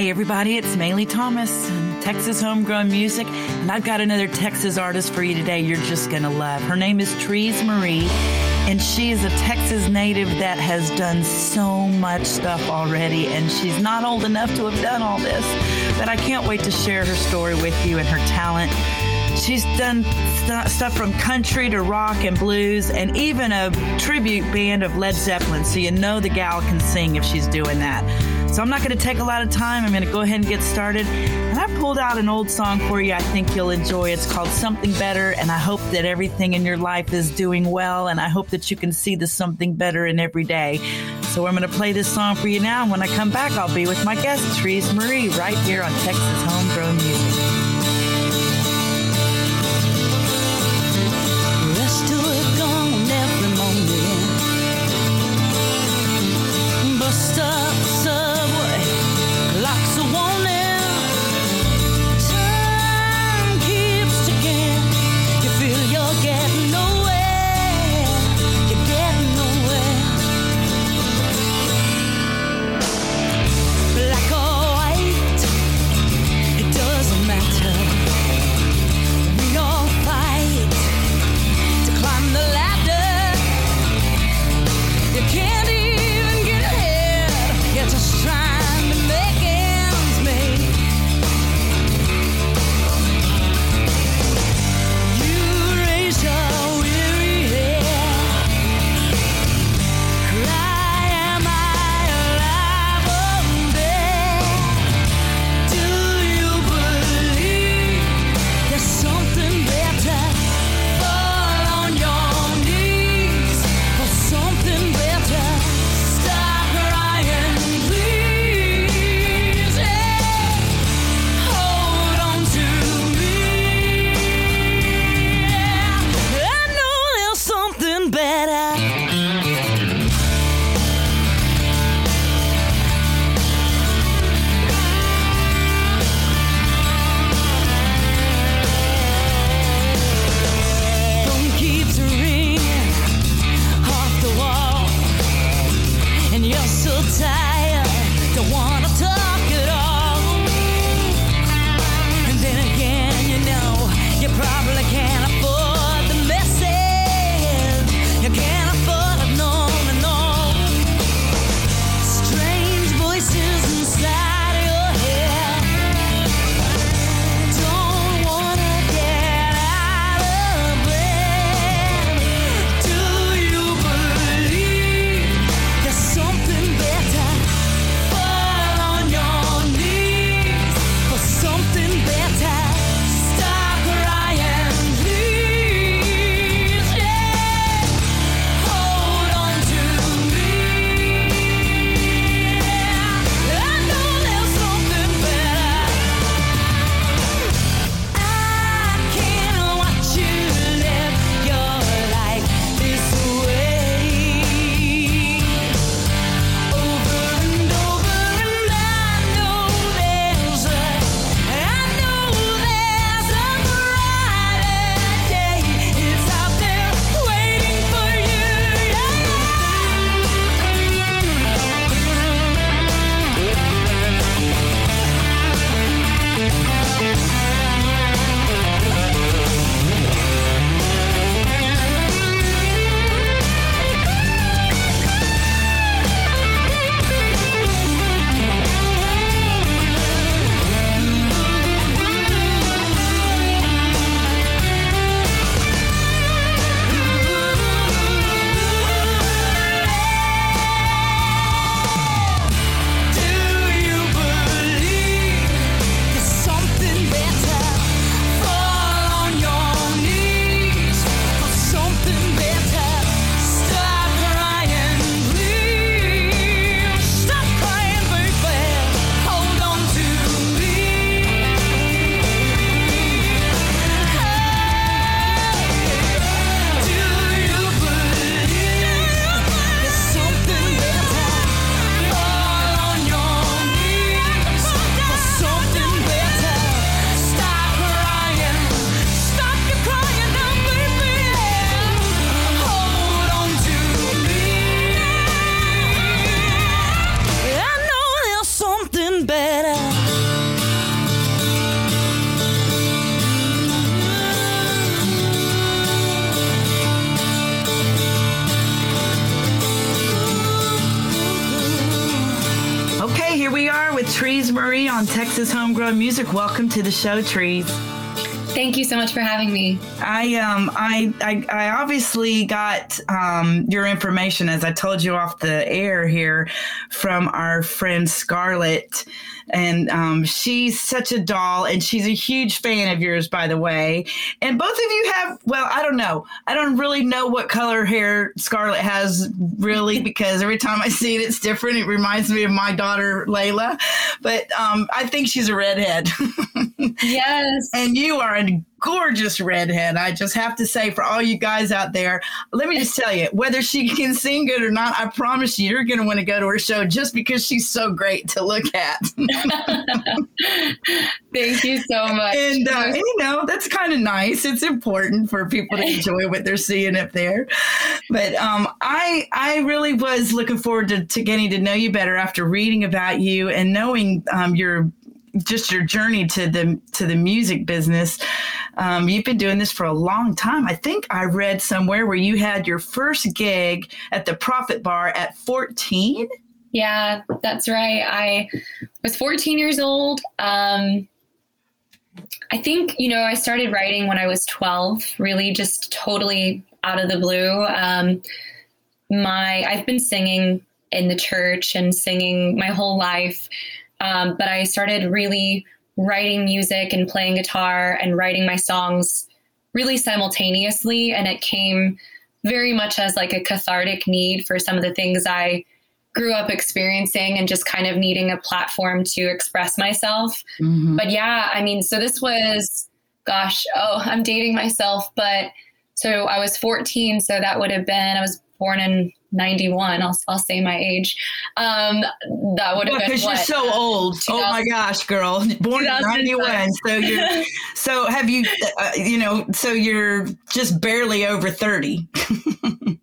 Hey, everybody, it's Maylee Thomas, Texas Homegrown Music, and I've got another Texas artist for you today you're just going to love. Her name is Trees Marie, and she is a Texas native that has done so much stuff already, and she's not old enough to have done all this. But I can't wait to share her story with you and her talent. She's done st- stuff from country to rock and blues, and even a tribute band of Led Zeppelin, so you know the gal can sing if she's doing that. So I'm not going to take a lot of time. I'm going to go ahead and get started. And I pulled out an old song for you I think you'll enjoy. It's called Something Better. And I hope that everything in your life is doing well. And I hope that you can see the something better in every day. So I'm going to play this song for you now. And when I come back, I'll be with my guest, Trees Marie, right here on Texas Homegrown Music. Trees Marie on Texas Homegrown Music. Welcome to the show, Trees. Thank you so much for having me. I um I I, I obviously got um, your information as I told you off the air here from our friend Scarlett and um, she's such a doll and she's a huge fan of yours by the way. And both of you have well i don't know. I don't really know what color hair scarlett has really because every time i see it it's different. It reminds me of my daughter layla. But um, i think she's a redhead. Yes. And you are a gorgeous redhead. I just have to say, for all you guys out there, let me just tell you, whether she can sing good or not, I promise you, you're going to want to go to her show just because she's so great to look at. Thank you so much. And, uh, and you know, that's kind of nice. It's important for people to enjoy what they're seeing up there. But um, I, I really was looking forward to, to getting to know you better after reading about you and knowing um, your just your journey to the to the music business. Um, you've been doing this for a long time. I think I read somewhere where you had your first gig at the Prophet Bar at 14. Yeah, that's right. I was 14 years old. Um, I think, you know, I started writing when I was 12, really just totally out of the blue. Um, my I've been singing in the church and singing my whole life. Um, but I started really writing music and playing guitar and writing my songs really simultaneously. And it came very much as like a cathartic need for some of the things I grew up experiencing and just kind of needing a platform to express myself. Mm-hmm. But yeah, I mean, so this was, gosh, oh, I'm dating myself, but so I was 14, so that would have been, I was born in 91 I'll, I'll say my age um that would have been because you're so old. Oh my gosh girl. Born in 91 so you're so have you uh, you know so you're just barely over 30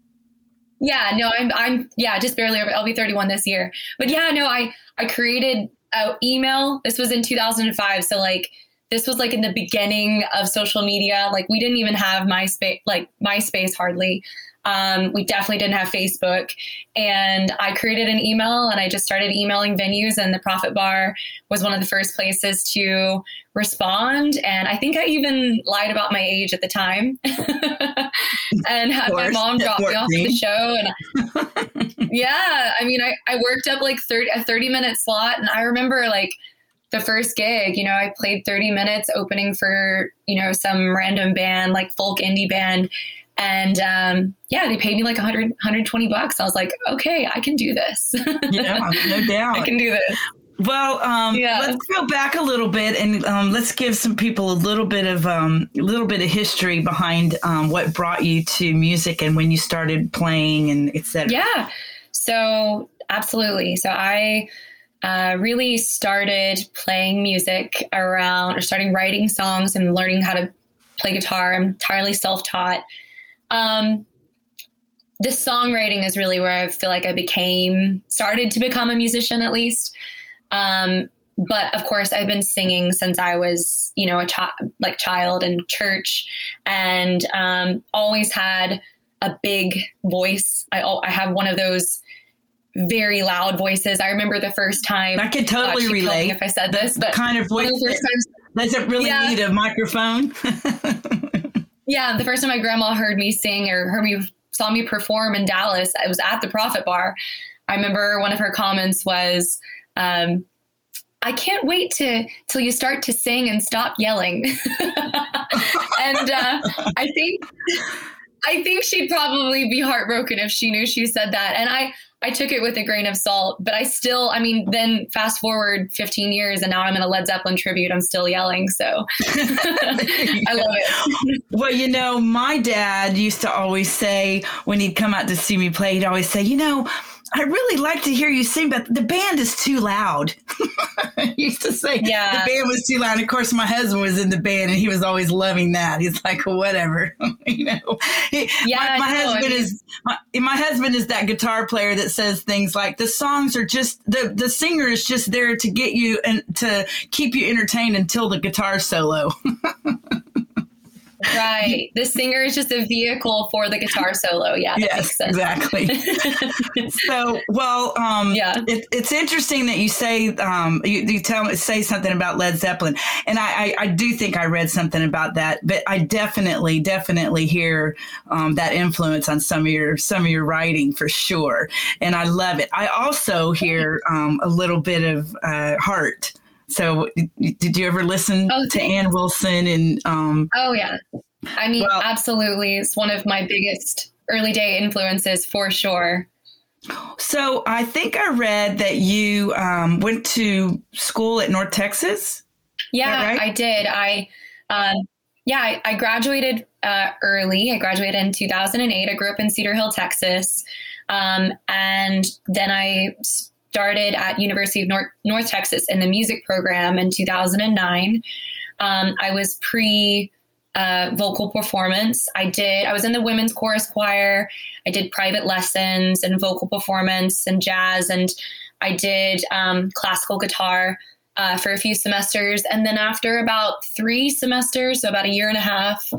yeah no i'm i'm yeah just barely over i'll be 31 this year. But yeah no i i created an email. This was in 2005 so like this was like in the beginning of social media. Like we didn't even have myspace like myspace hardly um, we definitely didn't have Facebook. And I created an email and I just started emailing venues, and the Prophet Bar was one of the first places to respond. And I think I even lied about my age at the time and had my mom drop me off the show. And yeah, I mean, I, I worked up like 30, a 30 minute slot. And I remember like, the first gig, you know, I played 30 minutes opening for, you know, some random band, like folk indie band. And um, yeah, they paid me like 100, 120 bucks. I was like, okay, I can do this. yeah, no doubt. I can do this. Well, um, yeah. let's go back a little bit and um, let's give some people a little bit of um, a little bit of history behind um, what brought you to music and when you started playing and etc. Yeah, so absolutely. So I uh, really started playing music around or starting writing songs and learning how to play guitar. I'm entirely self-taught um, the songwriting is really where I feel like I became started to become a musician at least. Um, but of course, I've been singing since I was, you know, a child, like child in church, and um, always had a big voice. I I have one of those very loud voices. I remember the first time. I could totally relate if I said this, but kind of voice. Does it really yeah. need a microphone? Yeah, the first time my grandma heard me sing or heard me saw me perform in Dallas, I was at the Prophet Bar. I remember one of her comments was, um, "I can't wait to till you start to sing and stop yelling." and uh, I think I think she'd probably be heartbroken if she knew she said that. And I I took it with a grain of salt, but I still, I mean, then fast forward 15 years and now I'm in a Led Zeppelin tribute. I'm still yelling. So I love it. well, you know, my dad used to always say when he'd come out to see me play, he'd always say, you know, I really like to hear you sing, but the band is too loud. I used to say yeah. the band was too loud. Of course, my husband was in the band, and he was always loving that. He's like, whatever, you know. yeah, my, my husband I mean, is my, my, husband is that guitar player that says things like the songs are just the the singer is just there to get you and to keep you entertained until the guitar solo. right. The singer is just a vehicle for the guitar solo. Yeah. yes, exactly. so, well, um, yeah, it, it's interesting that you say um, you, you, tell me say something about Led Zeppelin, and I, I, I, do think I read something about that, but I definitely definitely hear um, that influence on some of your some of your writing for sure, and I love it. I also hear um, a little bit of uh, Heart. So, did you ever listen oh, to Ann Wilson and? Um, oh yeah, I mean, well, absolutely. It's one of my biggest early day influences for sure. So, I think I read that you um, went to school at North Texas. Yeah, right? I did. I, um, yeah, I, I graduated uh, early. I graduated in 2008. I grew up in Cedar Hill, Texas, um, and then I started at University of North, North Texas in the music program in 2009. Um, I was pre uh, vocal performance. I did. I was in the women's chorus choir. I did private lessons and vocal performance and jazz, and I did um, classical guitar uh, for a few semesters. And then after about three semesters, so about a year and a half,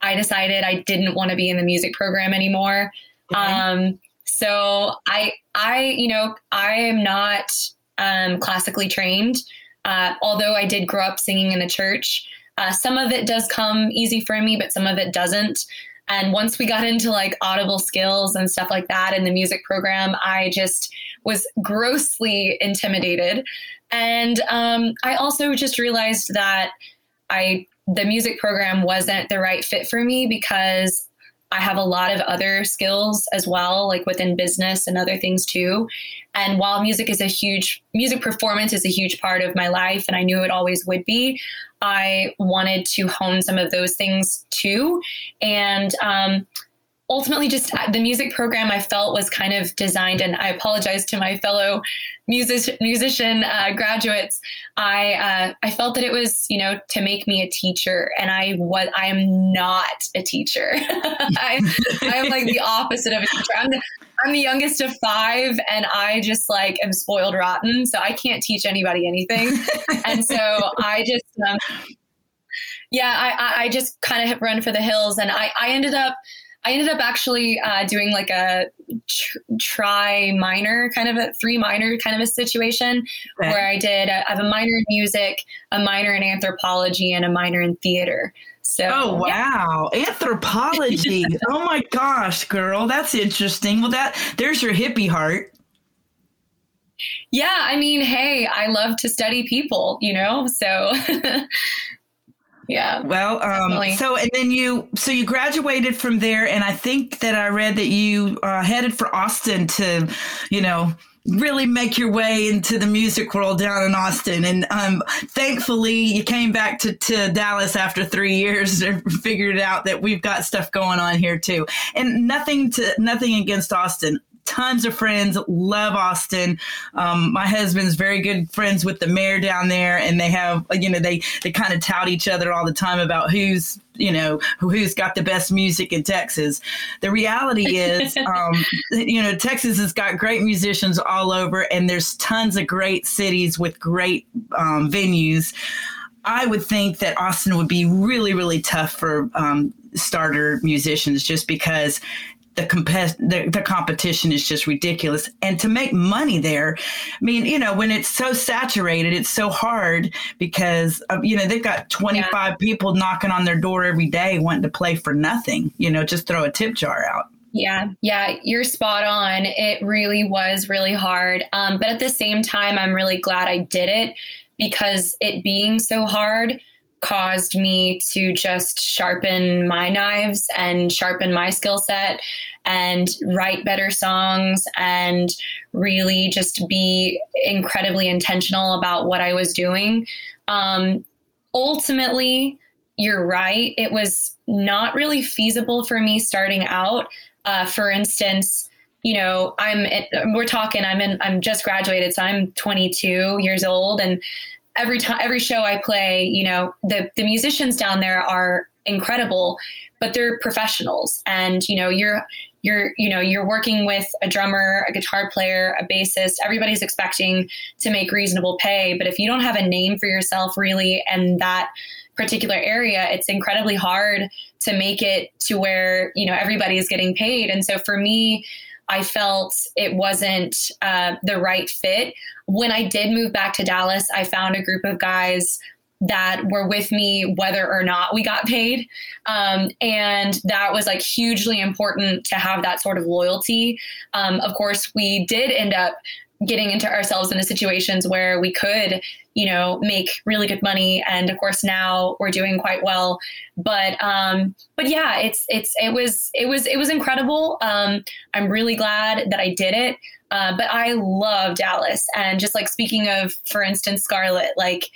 I decided I didn't want to be in the music program anymore. Um, so I, I, you know, I am not um, classically trained, uh, although I did grow up singing in the church. Uh, some of it does come easy for me, but some of it doesn't. And once we got into like audible skills and stuff like that in the music program, I just was grossly intimidated. And um, I also just realized that I the music program wasn't the right fit for me because I have a lot of other skills as well, like within business and other things too. And while music is a huge, music performance is a huge part of my life, and I knew it always would be, I wanted to hone some of those things too. And um, ultimately just uh, the music program I felt was kind of designed, and I apologize to my fellow music, musician uh, graduates. I uh, I felt that it was you know to make me a teacher, and I was I am not a teacher. I I'm like the opposite of a teacher. I'm the, I'm the youngest of five, and I just like am spoiled rotten, so I can't teach anybody anything. and so I just um, yeah, I, I just kind of run for the hills, and I I ended up I ended up actually uh, doing like a tr- try minor kind of a three minor kind of a situation where I did I have a minor in music, a minor in anthropology, and a minor in theater. So, oh wow, yeah. anthropology! oh my gosh, girl, that's interesting. Well, that there's your hippie heart. Yeah, I mean, hey, I love to study people, you know, so yeah. Well, um, so and then you so you graduated from there, and I think that I read that you uh, headed for Austin to, you know, really make your way into the music world down in Austin. And um, thankfully, you came back to, to Dallas after three years and figured out that we've got stuff going on here too. And nothing to nothing against Austin tons of friends, love Austin. Um, my husband's very good friends with the mayor down there, and they have, you know, they they kind of tout each other all the time about who's you know who's got the best music in Texas. The reality is, um, you know, Texas has got great musicians all over, and there's tons of great cities with great um, venues. I would think that Austin would be really, really tough for um, starter musicians just because the, comp- the, the competition is just ridiculous. And to make money there, I mean, you know, when it's so saturated, it's so hard because, of, you know, they've got 25 yeah. people knocking on their door every day wanting to play for nothing, you know, just throw a tip jar out. Yeah, yeah, you're spot on. It really was really hard. Um, but at the same time, I'm really glad I did it because it being so hard, caused me to just sharpen my knives and sharpen my skill set and write better songs and really just be incredibly intentional about what I was doing. Um, ultimately, you're right. It was not really feasible for me starting out. Uh, for instance, you know, I'm we're talking. I'm in. I'm just graduated, so I'm 22 years old, and every time every show I play, you know, the the musicians down there are incredible, but they're professionals. And you know, you're you're you know you're working with a drummer a guitar player a bassist everybody's expecting to make reasonable pay. But if you don't have a name for yourself really and that particular area it's incredibly hard to make it to where you know everybody is getting paid. And so for me I felt it wasn't uh, the right fit. When I did move back to Dallas, I found a group of guys that were with me whether or not we got paid. Um, and that was like hugely important to have that sort of loyalty. Um, of course, we did end up getting into ourselves into situations where we could you know make really good money and of course now we're doing quite well but um but yeah it's it's it was it was it was incredible um i'm really glad that i did it uh, but i love dallas and just like speaking of for instance scarlett like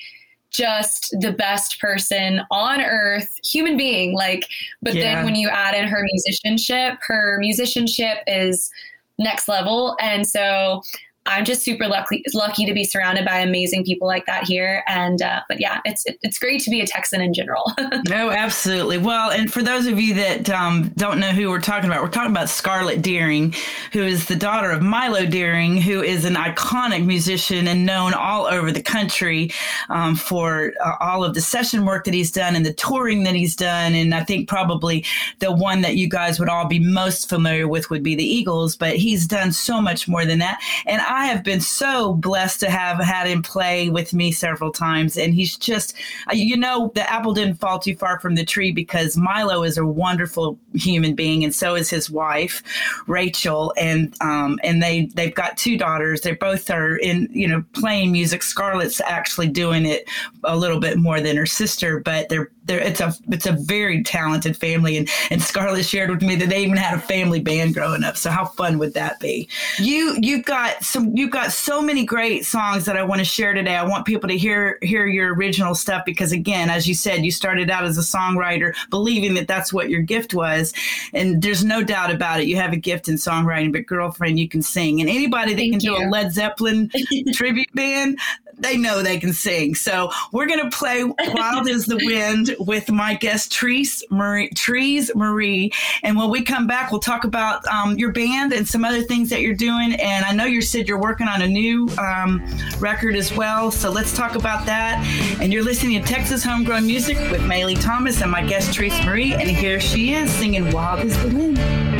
just the best person on earth, human being. Like, but yeah. then when you add in her musicianship, her musicianship is next level. And so I'm just super lucky lucky to be surrounded by amazing people like that here. And uh, but yeah, it's it's great to be a Texan in general. no, absolutely. Well, and for those of you that um, don't know who we're talking about, we're talking about Scarlett Deering, who is the daughter of Milo Deering, who is an iconic musician and known all over the country um, for uh, all of the session work that he's done and the touring that he's done. And I think probably the one that you guys would all be most familiar with would be the Eagles, but he's done so much more than that. And I I have been so blessed to have had him play with me several times. And he's just, uh, you know, the apple didn't fall too far from the tree because Milo is a wonderful human being, and so is his wife, Rachel. And um, and they they've got two daughters. They both are in, you know, playing music. Scarlett's actually doing it a little bit more than her sister, but they're they're, it's a it's a very talented family and and Scarlett shared with me that they even had a family band growing up so how fun would that be? You you've got some you've got so many great songs that I want to share today. I want people to hear hear your original stuff because again as you said you started out as a songwriter believing that that's what your gift was and there's no doubt about it. You have a gift in songwriting but girlfriend you can sing. And anybody that Thank can you. do a Led Zeppelin tribute band they know they can sing. So we're going to play Wild as the Wind with my guest, Trees Marie, Trees Marie. And when we come back, we'll talk about um, your band and some other things that you're doing. And I know you said you're working on a new um, record as well. So let's talk about that. And you're listening to Texas Homegrown Music with Maylee Thomas and my guest, Trees Marie. And here she is singing Wild as the Wind.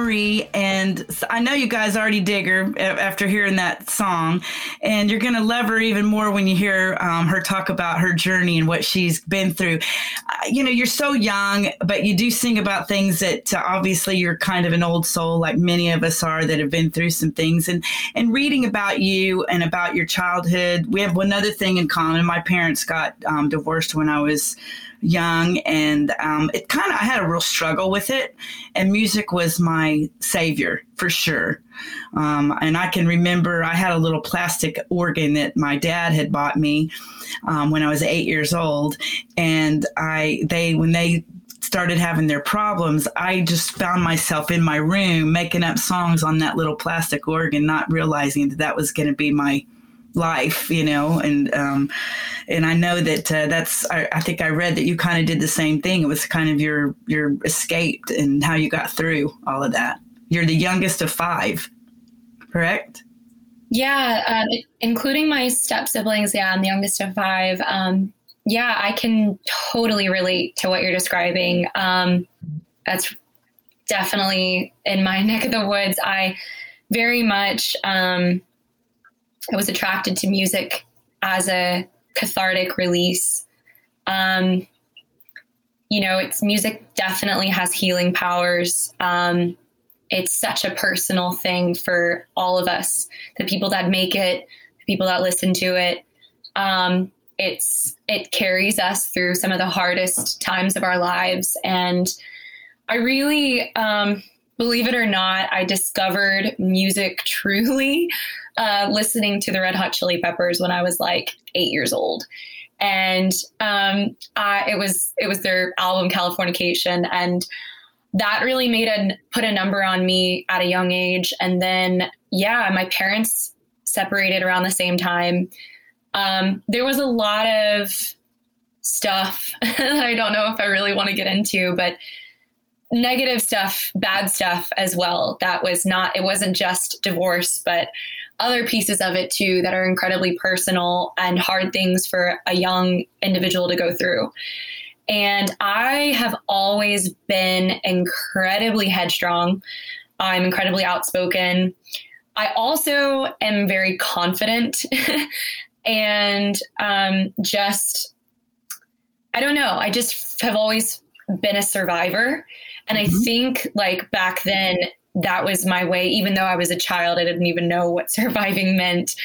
Marie. And I know you guys already dig her after hearing that song. And you're going to love her even more when you hear um, her talk about her journey and what she's been through. Uh, you know, you're so young, but you do sing about things that uh, obviously you're kind of an old soul, like many of us are that have been through some things. And, and reading about you and about your childhood, we have one other thing in common. My parents got um, divorced when I was young, and um, it kind of I had a real struggle with it. And music was my savior for sure. Um, and I can remember I had a little plastic organ that my dad had bought me um, when I was eight years old, and I they when they started having their problems, I just found myself in my room making up songs on that little plastic organ, not realizing that that was going to be my life, you know, and um, and I know that uh, that's I, I, think I read that you kind of did the same thing. It was kind of your your escape and how you got through all of that. You're the youngest of five, correct? Yeah, um, including my step siblings. Yeah, I'm the youngest of five. Um, yeah, I can totally relate to what you're describing. Um, that's definitely in my neck of the woods. I very much um, I was attracted to music as a cathartic release. Um, you know, it's music definitely has healing powers. Um, it's such a personal thing for all of us the people that make it, the people that listen to it. Um, it's it carries us through some of the hardest times of our lives, and I really, um, believe it or not, I discovered music truly uh, listening to the Red Hot Chili Peppers when I was like eight years old, and um, I, it was it was their album Californication, and that really made a put a number on me at a young age. And then yeah, my parents separated around the same time. Um, there was a lot of stuff that I don't know if I really want to get into, but negative stuff, bad stuff as well. That was not, it wasn't just divorce, but other pieces of it too that are incredibly personal and hard things for a young individual to go through. And I have always been incredibly headstrong. I'm incredibly outspoken. I also am very confident and um, just, I don't know, I just have always been a survivor. And mm-hmm. I think like back then, that was my way even though i was a child i didn't even know what surviving meant.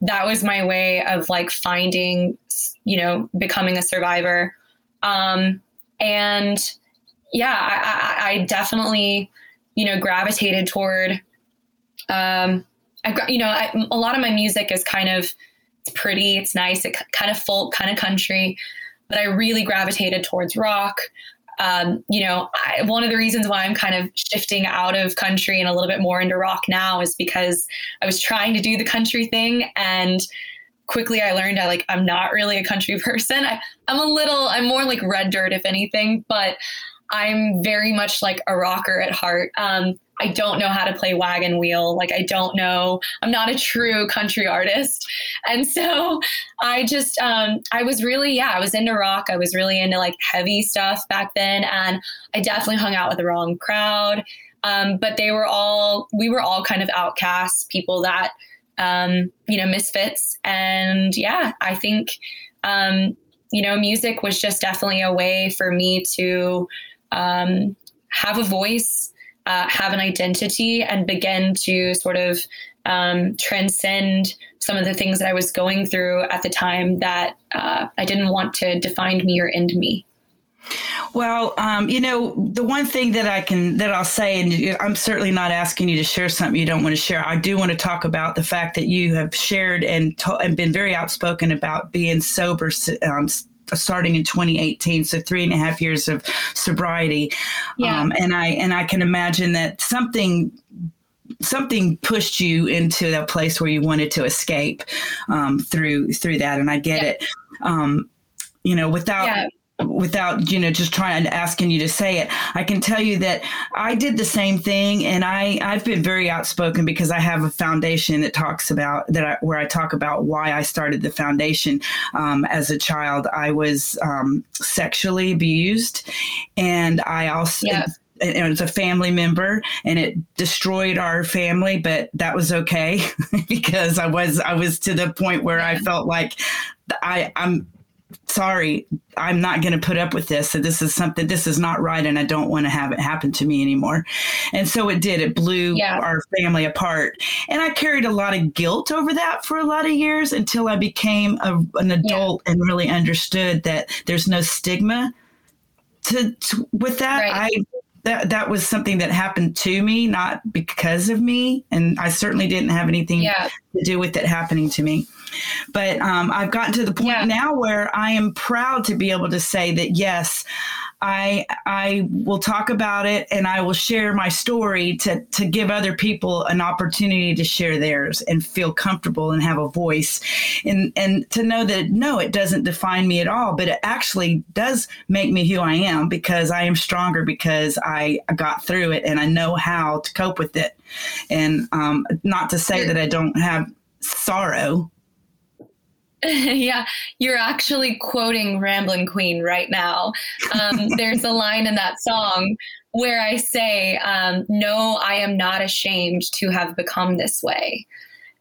That was my way of like finding you know becoming a survivor. Um, and yeah I, I, I, definitely you know gravitated toward um, I, you know I, a lot of my music is kind of it's pretty it's nice it kind of folk kind of country but i really gravitated towards rock um, you know, I, one of the reasons why I'm kind of shifting out of country and a little bit more into rock now is because I was trying to do the country thing and quickly I learned I like I'm not really a country person. I, I'm a little I'm more like red dirt if anything, but I'm very much like a rocker at heart. Um, I don't know how to play wagon wheel. Like, I don't know. I'm not a true country artist. And so I just, um, I was really, yeah, I was into rock. I was really into like heavy stuff back then. And I definitely hung out with the wrong crowd. Um, but they were all, we were all kind of outcasts, people that, um, you know, misfits. And yeah, I think, um, you know, music was just definitely a way for me to um, have a voice uh, have an identity and begin to sort of um, transcend some of the things that I was going through at the time that uh, I didn't want to define me or end me. Well, um, you know, the one thing that I can that I'll say, and I'm certainly not asking you to share something you don't want to share. I do want to talk about the fact that you have shared and to, and been very outspoken about being sober um, starting in 2018 so three and a half years of sobriety yeah. Um, and i and i can imagine that something something pushed you into that place where you wanted to escape um, through through that and i get yeah. it um, you know without yeah without you know just trying and asking you to say it. I can tell you that i did the same thing and i i've been very outspoken because i have a foundation that talks about that I, where i talk about why i started the foundation. Um, as a child i was um, sexually abused and i also yeah it was a family member and it destroyed our family but that was okay because i was i was to the point where i felt like i i'm sorry i'm not going to put up with this so this is something this is not right and i don't want to have it happen to me anymore and so it did it blew yeah. our family apart and i carried a lot of guilt over that for a lot of years until i became a, an adult yeah. and really understood that there's no stigma to, to with that right. i that that was something that happened to me, not because of me, and I certainly didn't have anything yeah. to do with it happening to me. But um, I've gotten to the point yeah. now where I am proud to be able to say that yes, I I will talk about it and I will share my story to to give other people an opportunity to share theirs and feel comfortable and have a voice and and to know that no it doesn't define me at all but it actually does make me who I am because I am stronger because I got through it and I know how to cope with it and um, not to say that I don't have sorrow yeah, you're actually quoting Ramblin' Queen right now. Um, there's a line in that song where I say, um, No, I am not ashamed to have become this way.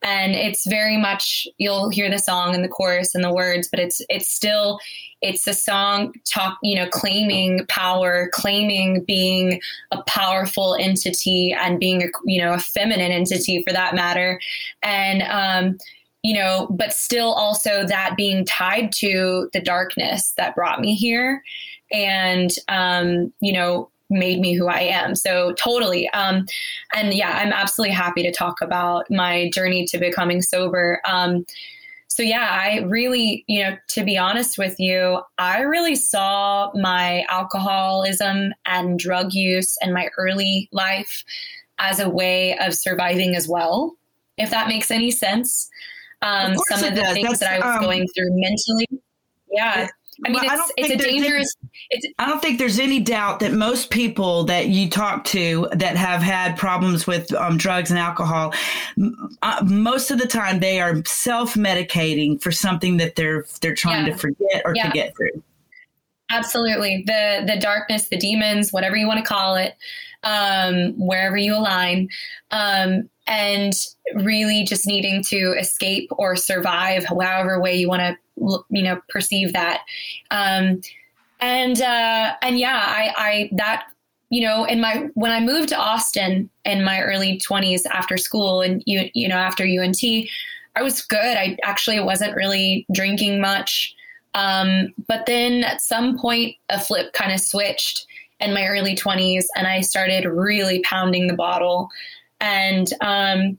And it's very much you'll hear the song and the chorus and the words, but it's it's still it's a song talk you know claiming power, claiming being a powerful entity and being a you know a feminine entity for that matter, and um, you know, but still also that being tied to the darkness that brought me here and, um, you know, made me who I am. So totally. Um, and yeah, I'm absolutely happy to talk about my journey to becoming sober. Um, so yeah, I really, you know, to be honest with you, I really saw my alcoholism and drug use and my early life as a way of surviving as well, if that makes any sense um, some of the does. things That's, that I was um, going through mentally. Yeah. I mean, well, it's, it's a dangerous. It's, I don't think there's any doubt that most people that you talk to that have had problems with um, drugs and alcohol, uh, most of the time they are self-medicating for something that they're they're trying yeah. to forget or yeah. to get through. Absolutely, the the darkness, the demons, whatever you want to call it, um, wherever you align. Um, and really just needing to escape or survive, however way you want to, you know, perceive that. Um, and uh, and yeah, I, I that you know, in my when I moved to Austin in my early twenties after school and you you know after UNT, I was good. I actually wasn't really drinking much. Um, but then at some point, a flip kind of switched in my early 20s, and I started really pounding the bottle. And um,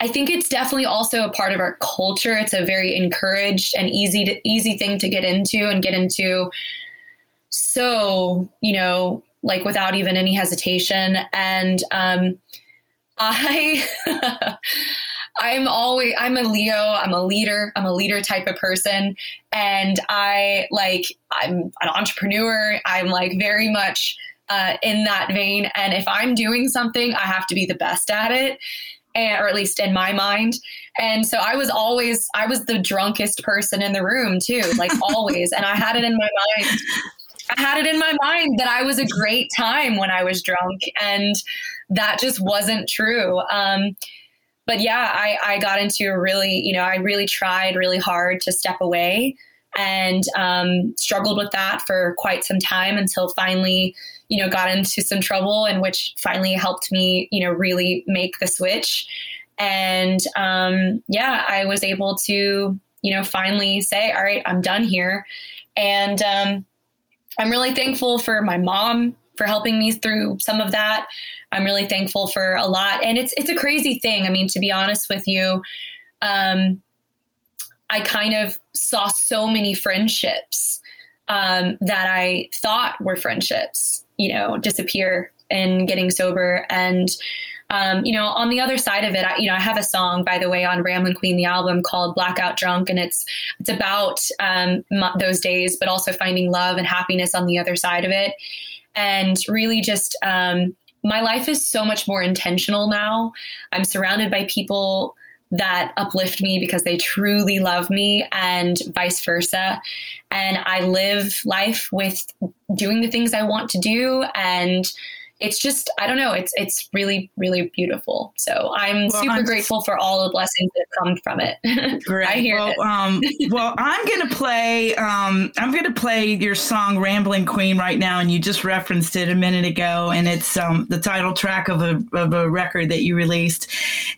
I think it's definitely also a part of our culture. It's a very encouraged and easy to, easy thing to get into and get into. So you know, like without even any hesitation. And um, I. I'm always I'm a Leo, I'm a leader, I'm a leader type of person and I like I'm an entrepreneur. I'm like very much uh, in that vein. And if I'm doing something, I have to be the best at it, and, or at least in my mind. And so I was always, I was the drunkest person in the room too, like always. and I had it in my mind. I had it in my mind that I was a great time when I was drunk, and that just wasn't true. Um, but yeah, I, I got into a really, you know, I really tried really hard to step away and um, struggled with that for quite some time until finally you know, got into some trouble and which finally helped me, you know, really make the switch. And um, yeah, I was able to, you know, finally say, all right, I'm done here. And um, I'm really thankful for my mom for helping me through some of that. I'm really thankful for a lot. And it's it's a crazy thing. I mean, to be honest with you, um, I kind of saw so many friendships um, that I thought were friendships you know, disappear in getting sober. And, um, you know, on the other side of it, I, you know, I have a song, by the way, on Ramblin' Queen, the album called Blackout Drunk. And it's, it's about um, those days, but also finding love and happiness on the other side of it. And really just, um, my life is so much more intentional now. I'm surrounded by people that uplift me because they truly love me and vice versa. And I live life with doing the things I want to do and it's just I don't know it's it's really really beautiful. So I'm well, super I'm grateful for all the blessings that come from it. Great. I hear well, it. um, well, I'm gonna play um, I'm gonna play your song "Rambling Queen" right now, and you just referenced it a minute ago, and it's um, the title track of a of a record that you released,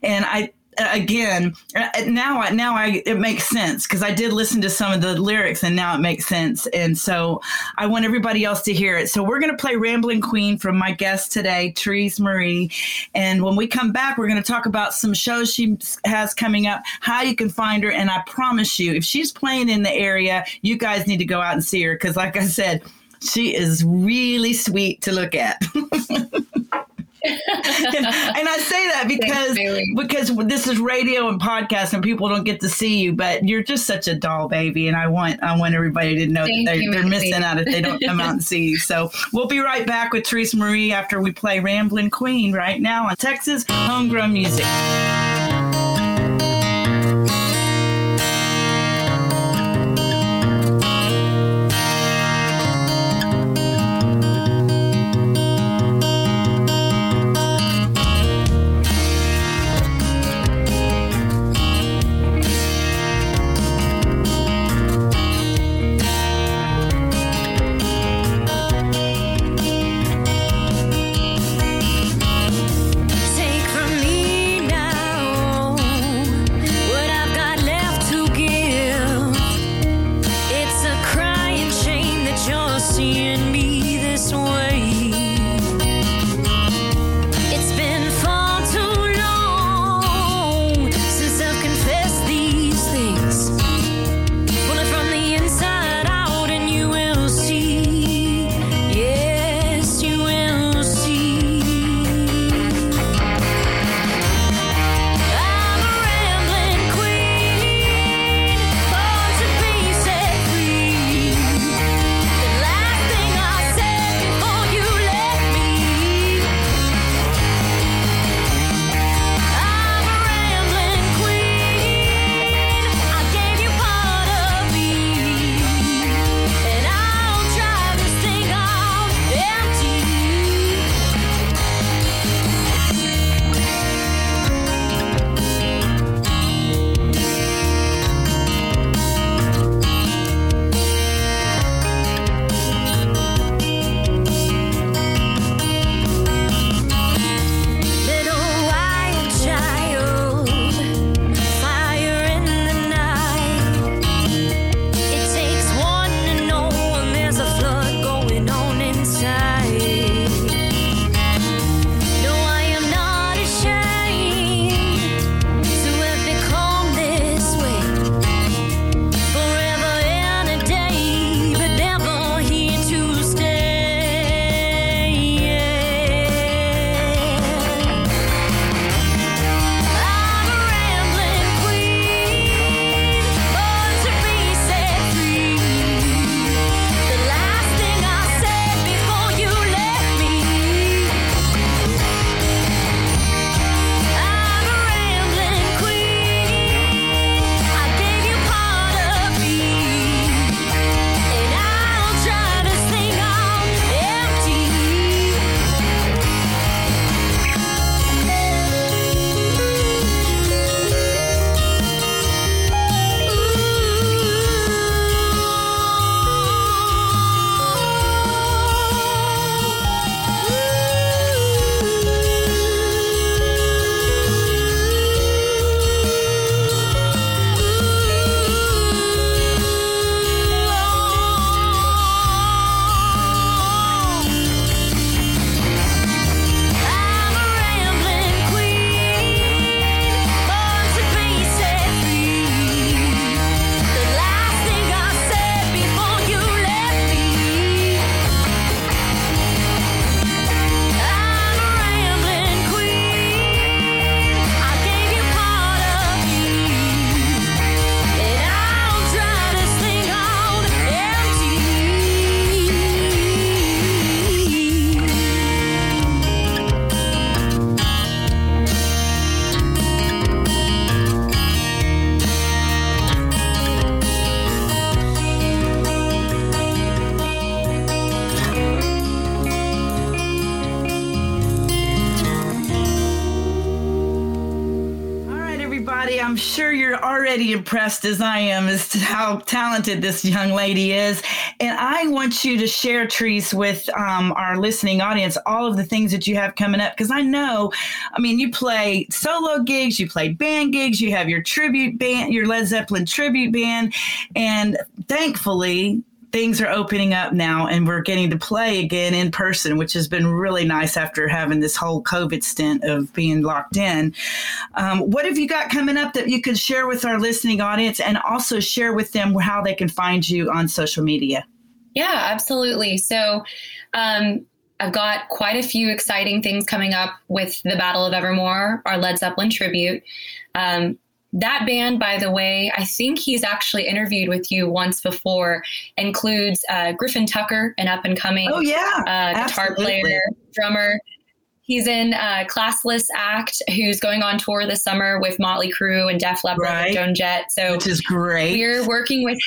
and I again uh, now I now I it makes sense because I did listen to some of the lyrics and now it makes sense and so I want everybody else to hear it. So we're going to play Rambling Queen from my guest today, Therese Marie, and when we come back we're going to talk about some shows she has coming up, how you can find her and I promise you if she's playing in the area, you guys need to go out and see her because like I said, she is really sweet to look at. and, and, I say that because because this is radio and podcast and people don't get to see you, but you're just such a doll baby, and I want I want everybody to know Thank that they're, they're missing out if they don't come out and see you. So we'll be right back with Therese Marie after we play Ramblin' Queen right now on Texas Homegrown Music. Impressed as I am as to how talented this young lady is. And I want you to share, Trees, with um, our listening audience all of the things that you have coming up. Because I know, I mean, you play solo gigs, you play band gigs, you have your tribute band, your Led Zeppelin tribute band. And thankfully, things are opening up now and we're getting to play again in person, which has been really nice after having this whole COVID stint of being locked in. Um, what have you got coming up that you could share with our listening audience and also share with them how they can find you on social media? Yeah, absolutely. So, um, I've got quite a few exciting things coming up with the Battle of Evermore, our Led Zeppelin tribute. Um, that band, by the way, I think he's actually interviewed with you once before, includes uh, Griffin Tucker, an up and coming oh, yeah, uh, guitar player, drummer. He's in uh, Classless Act, who's going on tour this summer with Motley Crue and Def Leppard Right. and Joan Jett. So Which is great. we're working with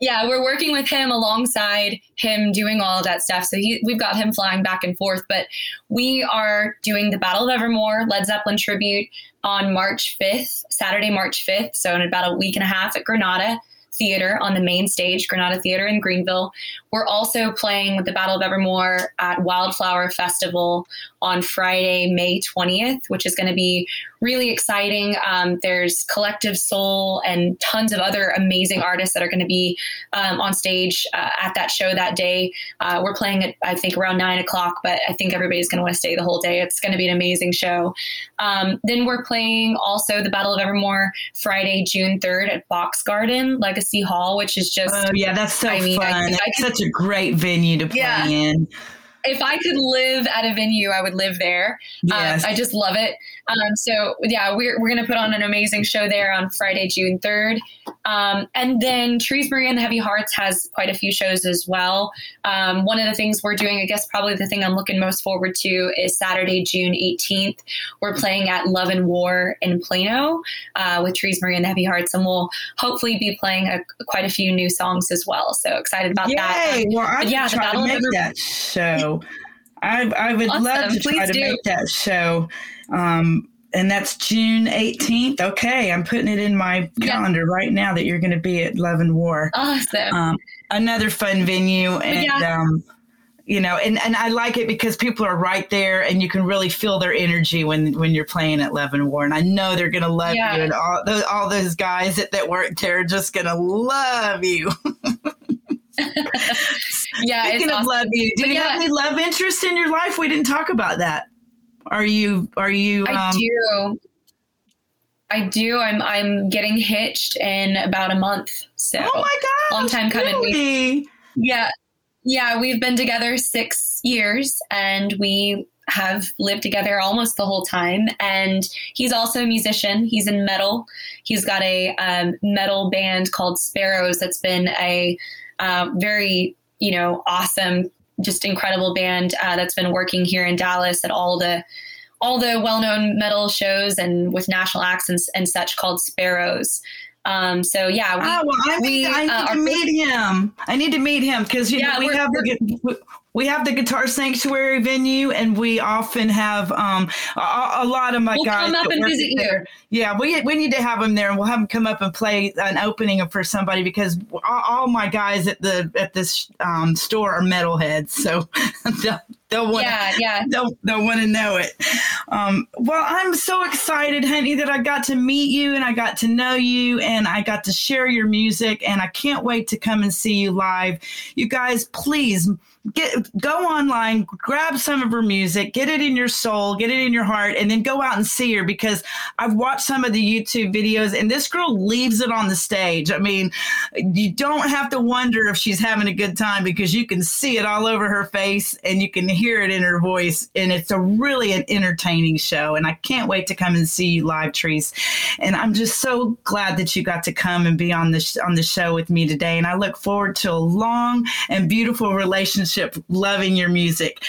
yeah we're working with him alongside him doing all of that stuff. So he, we've got him flying back and forth but we are doing the battle of evermore led zeppelin tribute on march 5th saturday march 5th so in about a week and a half at granada theater on the main stage granada theater in greenville we're also playing with the battle of evermore at wildflower festival on friday may 20th which is going to be really exciting. Um, there's Collective Soul and tons of other amazing artists that are going to be um, on stage uh, at that show that day. Uh, we're playing at, I think, around nine o'clock, but I think everybody's going to want to stay the whole day. It's going to be an amazing show. Um, then we're playing also the Battle of Evermore Friday, June 3rd at Box Garden Legacy Hall, which is just. Oh, yeah, that's so I mean, fun. I could- such a great venue to play Yeah. in. If I could live at a venue, I would live there. Yes. Um, I just love it. Um, so yeah, we're, we're going to put on an amazing show there on Friday, June 3rd. Um, and then Trees Marie and the Heavy Hearts has quite a few shows as well. Um, one of the things we're doing, I guess probably the thing I'm looking most forward to is Saturday, June 18th. We're playing at Love and War in Plano uh, with Trees Marie and the Heavy Hearts, and we'll hopefully be playing a, quite a few new songs as well. So excited about that. Yay! Well, I yeah, the try to of make that show. I, I would Awesome. love to try Please to do. make that show. Um, and that's June 18th. Okay, I'm putting it in my Yeah. calendar right now that you're going to be at Love and War. Awesome. Um, another fun venue. And, yeah. um, you know, and, and I like it because people are right there and you can really feel their energy when, when you're playing at Love and War. And I know they're going to love Yeah. you. And all, those, all those guys that, that work there are just going to love you. yeah, Speaking of awesome. love you, do But you yeah. have any love interest in your life? We didn't talk about that. Are you? Are you? I um, do. I do. I'm I'm getting hitched in about a month. So Oh my god! long time coming. Really? yeah, yeah. We've been together six years, and we have lived together almost the whole time. And he's also a musician. He's in metal. He's got a um, metal band called Sparrows. That's been a uh, very you know awesome, just incredible band uh, that's been working here in Dallas at all the all the well-known metal shows and with national acts and, and such called Sparrows. Um, so yeah, we, Oh well, I need, I need uh, to meet him. I need to meet him because you Yeah, know we have we have the Guitar Sanctuary venue, and we often have um a, a lot of my We'll guys come up and visit you. Yeah, we we need to have them there, and we'll have them come up and play an opening for somebody because all, all my guys at the at this um, store are metalheads, so they'll, they'll want yeah, yeah. they'll, they'll want to know it. Um, well, I'm so excited, honey, that I got to meet you and I got to know you and I got to share your music and I can't wait to come and see you live. You guys, please get go online, grab some of her music, get it in your soul, get it in your heart, and then go out and see her because I've watched some of the YouTube videos and this girl leaves it on the stage. I mean, you don't have to wonder if she's having a good time because you can see it all over her face and you can hear it in her voice. And it's a really an entertaining show. And I can't wait to come and see you live, Trees. And I'm just so glad that you got to come and be on this on the show with me today. And I look forward to a long and beautiful relationship, loving your music.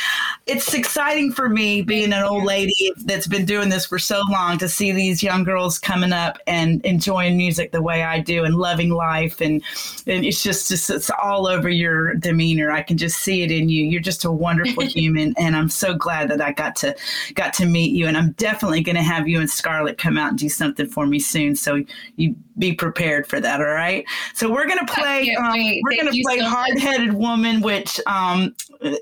It's exciting for me being an old lady that's been doing this for so long to see these young girls coming up and enjoying music the way I do and loving life and and it's just just it's all over your demeanor. I can just see it in you. You're just a wonderful human, and I'm so glad that I got to got to meet you. And I'm definitely going to have you and Scarlett come out and do something for me soon. So you be prepared for that. All right. So we're going to play. Um, we're going to play so "Hard Headed Woman," which um,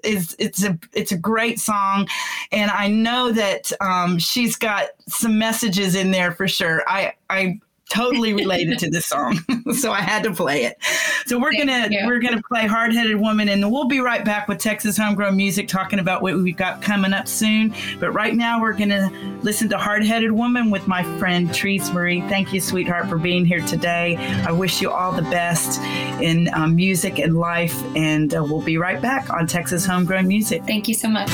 is it's a it's a great song, and I know that um, she's got some messages in there for sure. I I totally related to this song so i had to play it. So we're Thank gonna you. we're gonna play hard-headed woman and we'll be right back with texas homegrown music talking about what we've got coming up soon. But right now we're gonna listen to hard-headed woman with my friend Trees marie. Thank you sweetheart for being here today. I wish you all the best in um, music and life and uh, we'll be right back on texas homegrown music. Thank you so much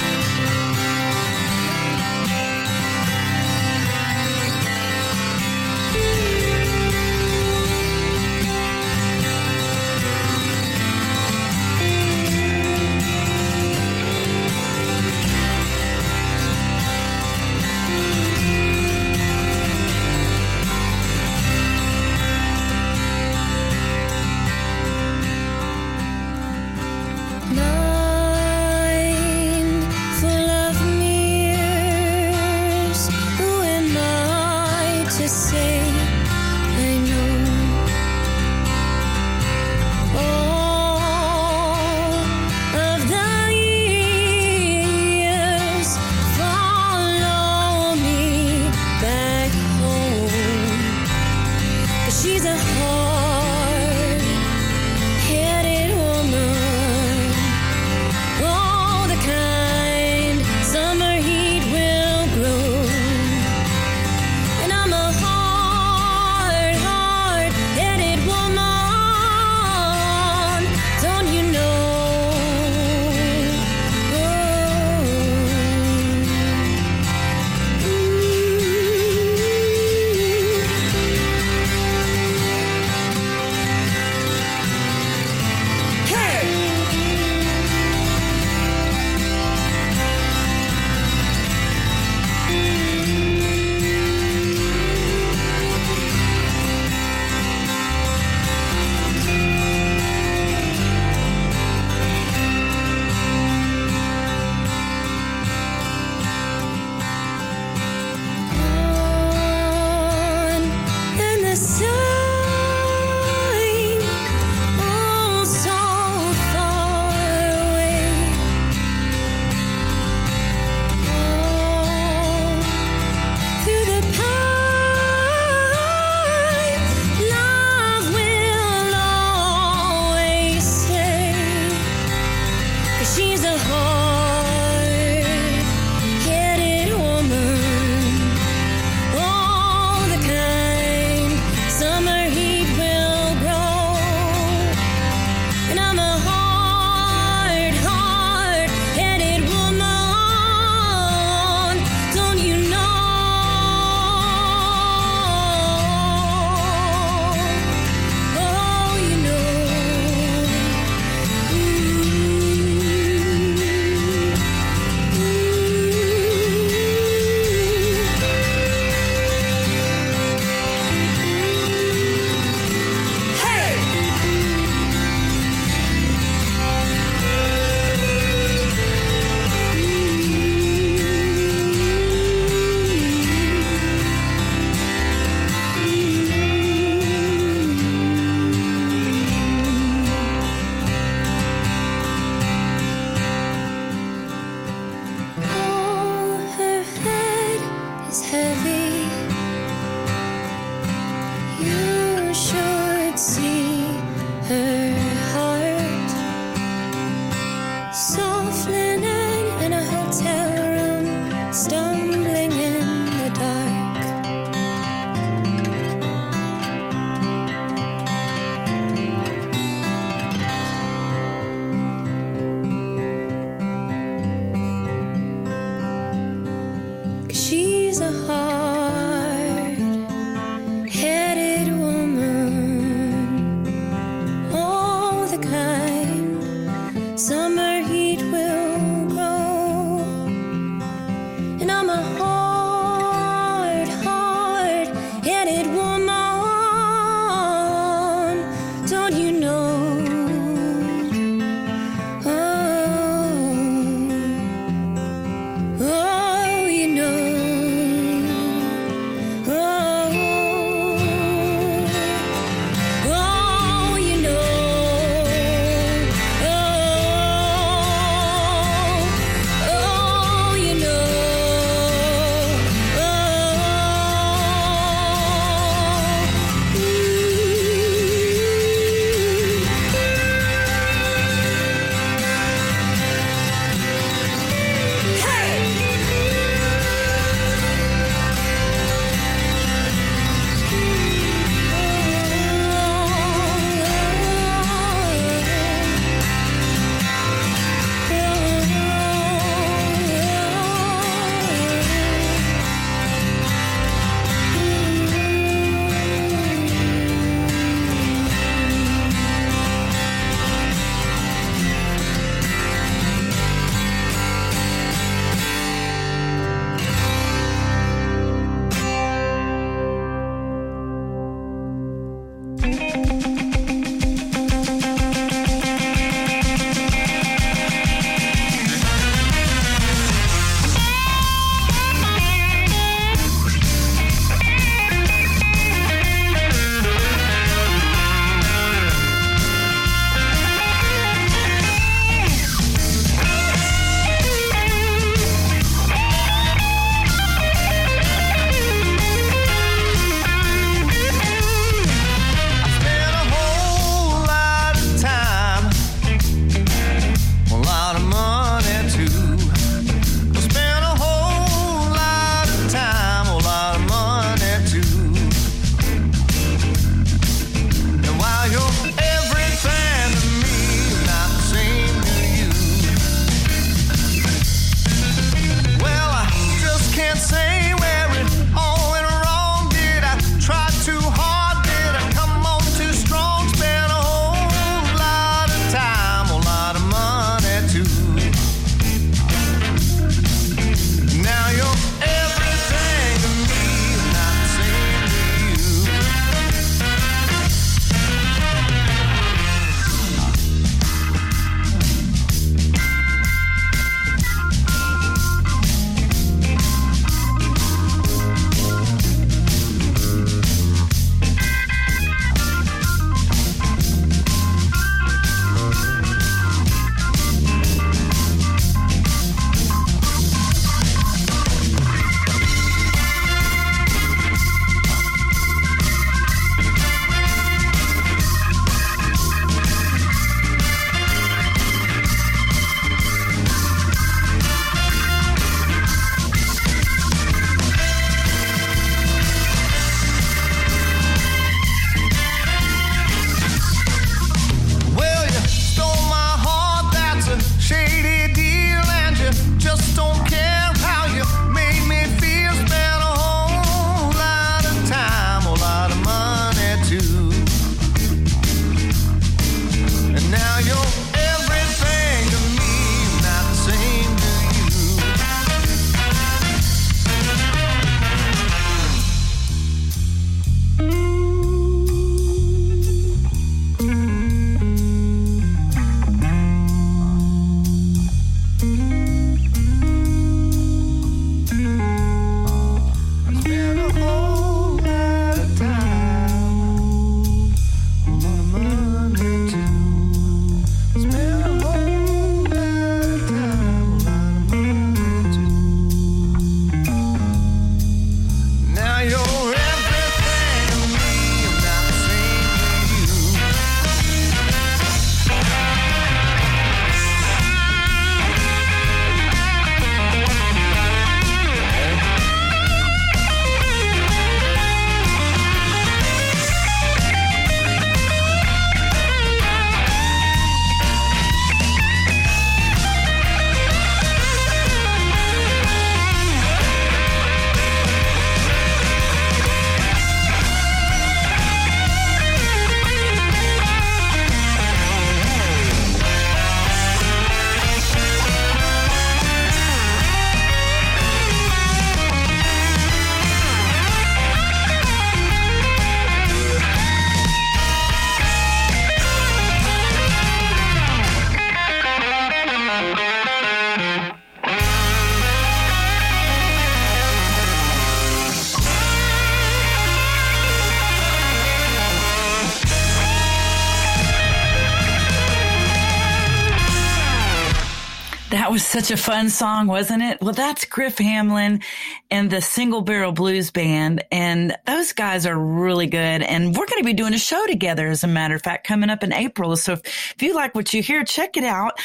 such a fun song, wasn't it? Well, that's Griff Hamlin and the Single Barrel Blues Band. And those guys are really good. And we're going to be doing a show together, as a matter of fact, coming up in April. So if, if you like what you hear, check it out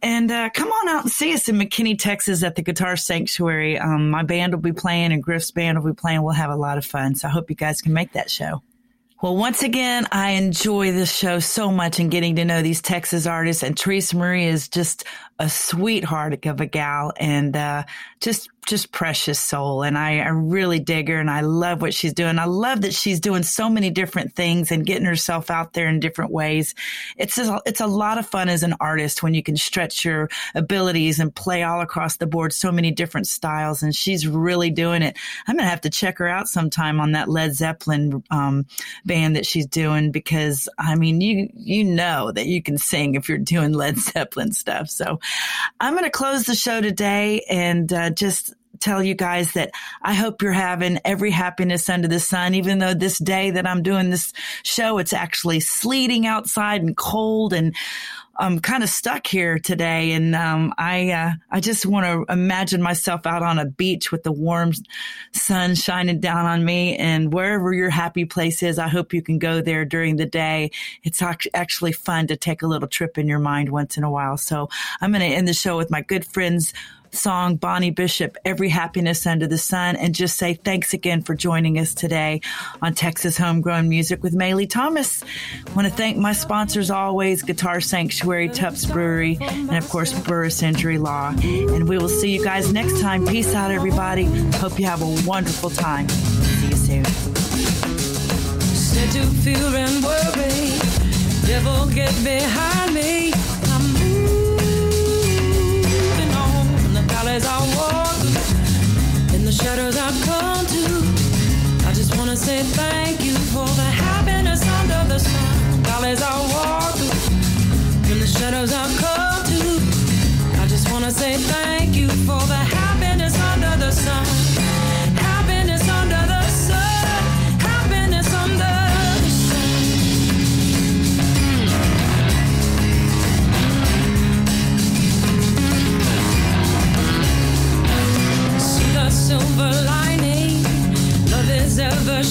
and uh, come on out and see us in McKinney, Texas at the Guitar Sanctuary. Um, my band will be playing and Griff's band will be playing. We'll have a lot of fun. So I hope you guys can make that show. Well, once again, I enjoy this show so much and getting to know these Texas artists. And Teresa Marie is just a sweetheart of a gal and uh, just just precious soul. And I, I really dig her and I love what she's doing. I love that she's doing so many different things and getting herself out there in different ways. It's a, it's a lot of fun as an artist when you can stretch your abilities and play all across the board so many different styles. And she's really doing it. I'm gonna have to check her out sometime on that Led Zeppelin um, band that she's doing because I mean you you know that you can sing if you're doing Led Zeppelin stuff. So I'm going to close the show today and uh, just tell you guys that I hope you're having every happiness under the sun, even though this day that I'm doing this show, it's actually sleeting outside and cold and I'm kind of stuck here today, and um, I uh, I just want to imagine myself out on a beach with the warm sun shining down on me. And wherever your happy place is, I hope you can go there during the day. It's actually fun to take a little trip in your mind once in a while. So I'm going to end the show with my good friends song, Bonnie Bishop, Every Happiness Under the Sun, and just say thanks again for joining us today on Texas Homegrown Music with Maylee Thomas. I want to thank my sponsors always, Guitar Sanctuary, Tupps Brewery, and of course, Burris Injury Law. And we will see you guys next time. Peace out, everybody. Hope you have a wonderful time. See you soon. Said to fear and worry, devil get behind me. As I walk in the shadows I've come to. I just wanna say thank you for the happiness under the sun. While as I walk in the shadows I've come to, I just wanna say thank you for the happiness under the sun. Ever